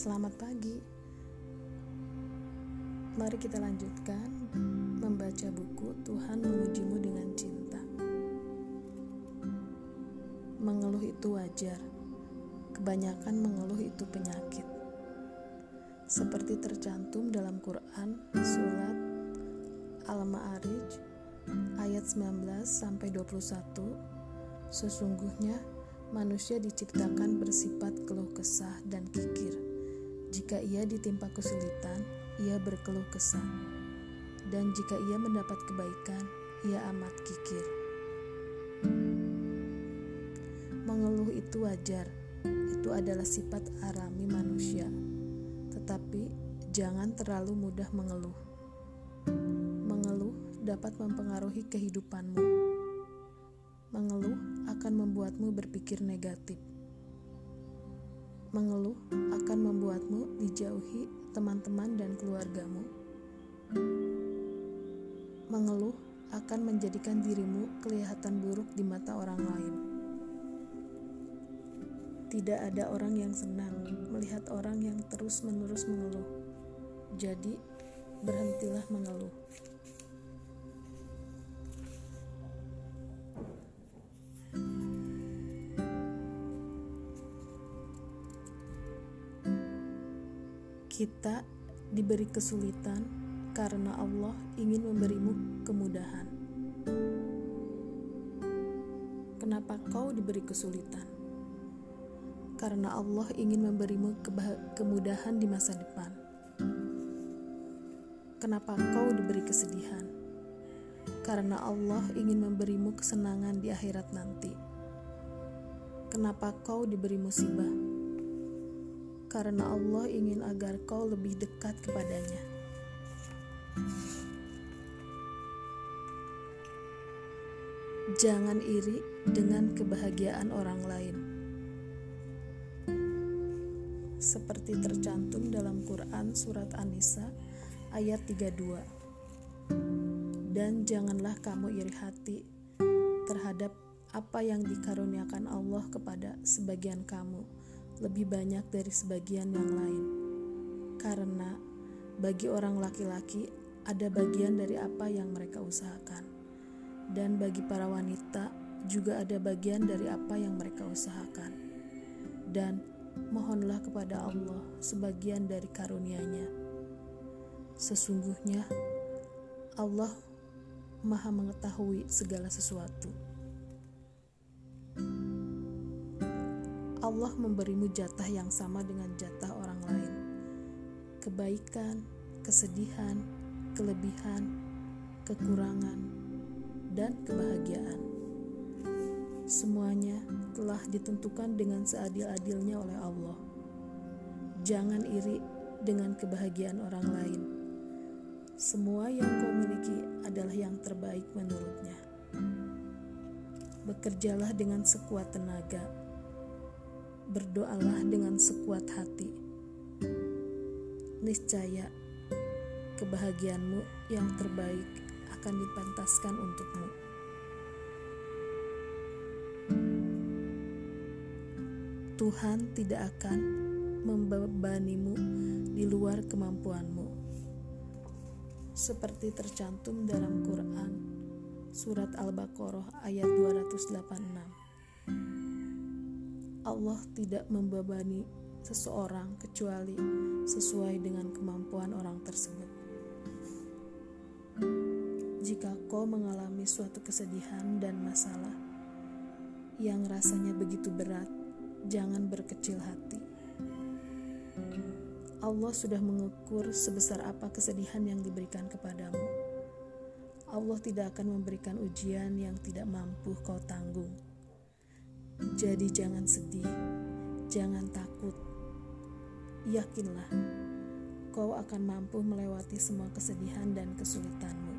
Selamat pagi. Mari kita lanjutkan membaca buku Tuhan mengujimu dengan cinta. Mengeluh itu wajar. Kebanyakan mengeluh itu penyakit. Seperti tercantum dalam Quran surat Al-Ma'arij ayat 19 sampai 21 sesungguhnya manusia diciptakan bersifat keluh kesah dan kikir jika ia ditimpa kesulitan, ia berkeluh kesah. Dan jika ia mendapat kebaikan, ia amat kikir. Mengeluh itu wajar, itu adalah sifat alami manusia. Tetapi jangan terlalu mudah mengeluh. Mengeluh dapat mempengaruhi kehidupanmu. Mengeluh akan membuatmu berpikir negatif mengeluh akan membuatmu dijauhi teman-teman dan keluargamu. Mengeluh akan menjadikan dirimu kelihatan buruk di mata orang lain. Tidak ada orang yang senang melihat orang yang terus-menerus mengeluh. Jadi, berhentilah mengeluh. Kita diberi kesulitan karena Allah ingin memberimu kemudahan. Kenapa kau diberi kesulitan? Karena Allah ingin memberimu kemudahan di masa depan. Kenapa kau diberi kesedihan? Karena Allah ingin memberimu kesenangan di akhirat nanti. Kenapa kau diberi musibah? Karena Allah ingin agar kau lebih dekat kepadanya. Jangan iri dengan kebahagiaan orang lain. Seperti tercantum dalam Quran surat An-Nisa ayat 32. Dan janganlah kamu iri hati terhadap apa yang dikaruniakan Allah kepada sebagian kamu lebih banyak dari sebagian yang lain, karena bagi orang laki-laki ada bagian dari apa yang mereka usahakan, dan bagi para wanita juga ada bagian dari apa yang mereka usahakan, dan mohonlah kepada Allah sebagian dari karunia-Nya. Sesungguhnya Allah Maha Mengetahui segala sesuatu. Allah memberimu jatah yang sama dengan jatah orang lain. Kebaikan, kesedihan, kelebihan, kekurangan, dan kebahagiaan. Semuanya telah ditentukan dengan seadil-adilnya oleh Allah. Jangan iri dengan kebahagiaan orang lain. Semua yang kau miliki adalah yang terbaik menurutnya. Bekerjalah dengan sekuat tenaga berdoalah dengan sekuat hati. Niscaya kebahagiaanmu yang terbaik akan dipantaskan untukmu. Tuhan tidak akan membebanimu di luar kemampuanmu. Seperti tercantum dalam Quran surat Al-Baqarah ayat 286. Allah tidak membebani seseorang kecuali sesuai dengan kemampuan orang tersebut. Jika kau mengalami suatu kesedihan dan masalah yang rasanya begitu berat, jangan berkecil hati. Allah sudah mengukur sebesar apa kesedihan yang diberikan kepadamu. Allah tidak akan memberikan ujian yang tidak mampu kau tanggung jadi jangan sedih, jangan takut. Yakinlah, kau akan mampu melewati semua kesedihan dan kesulitanmu.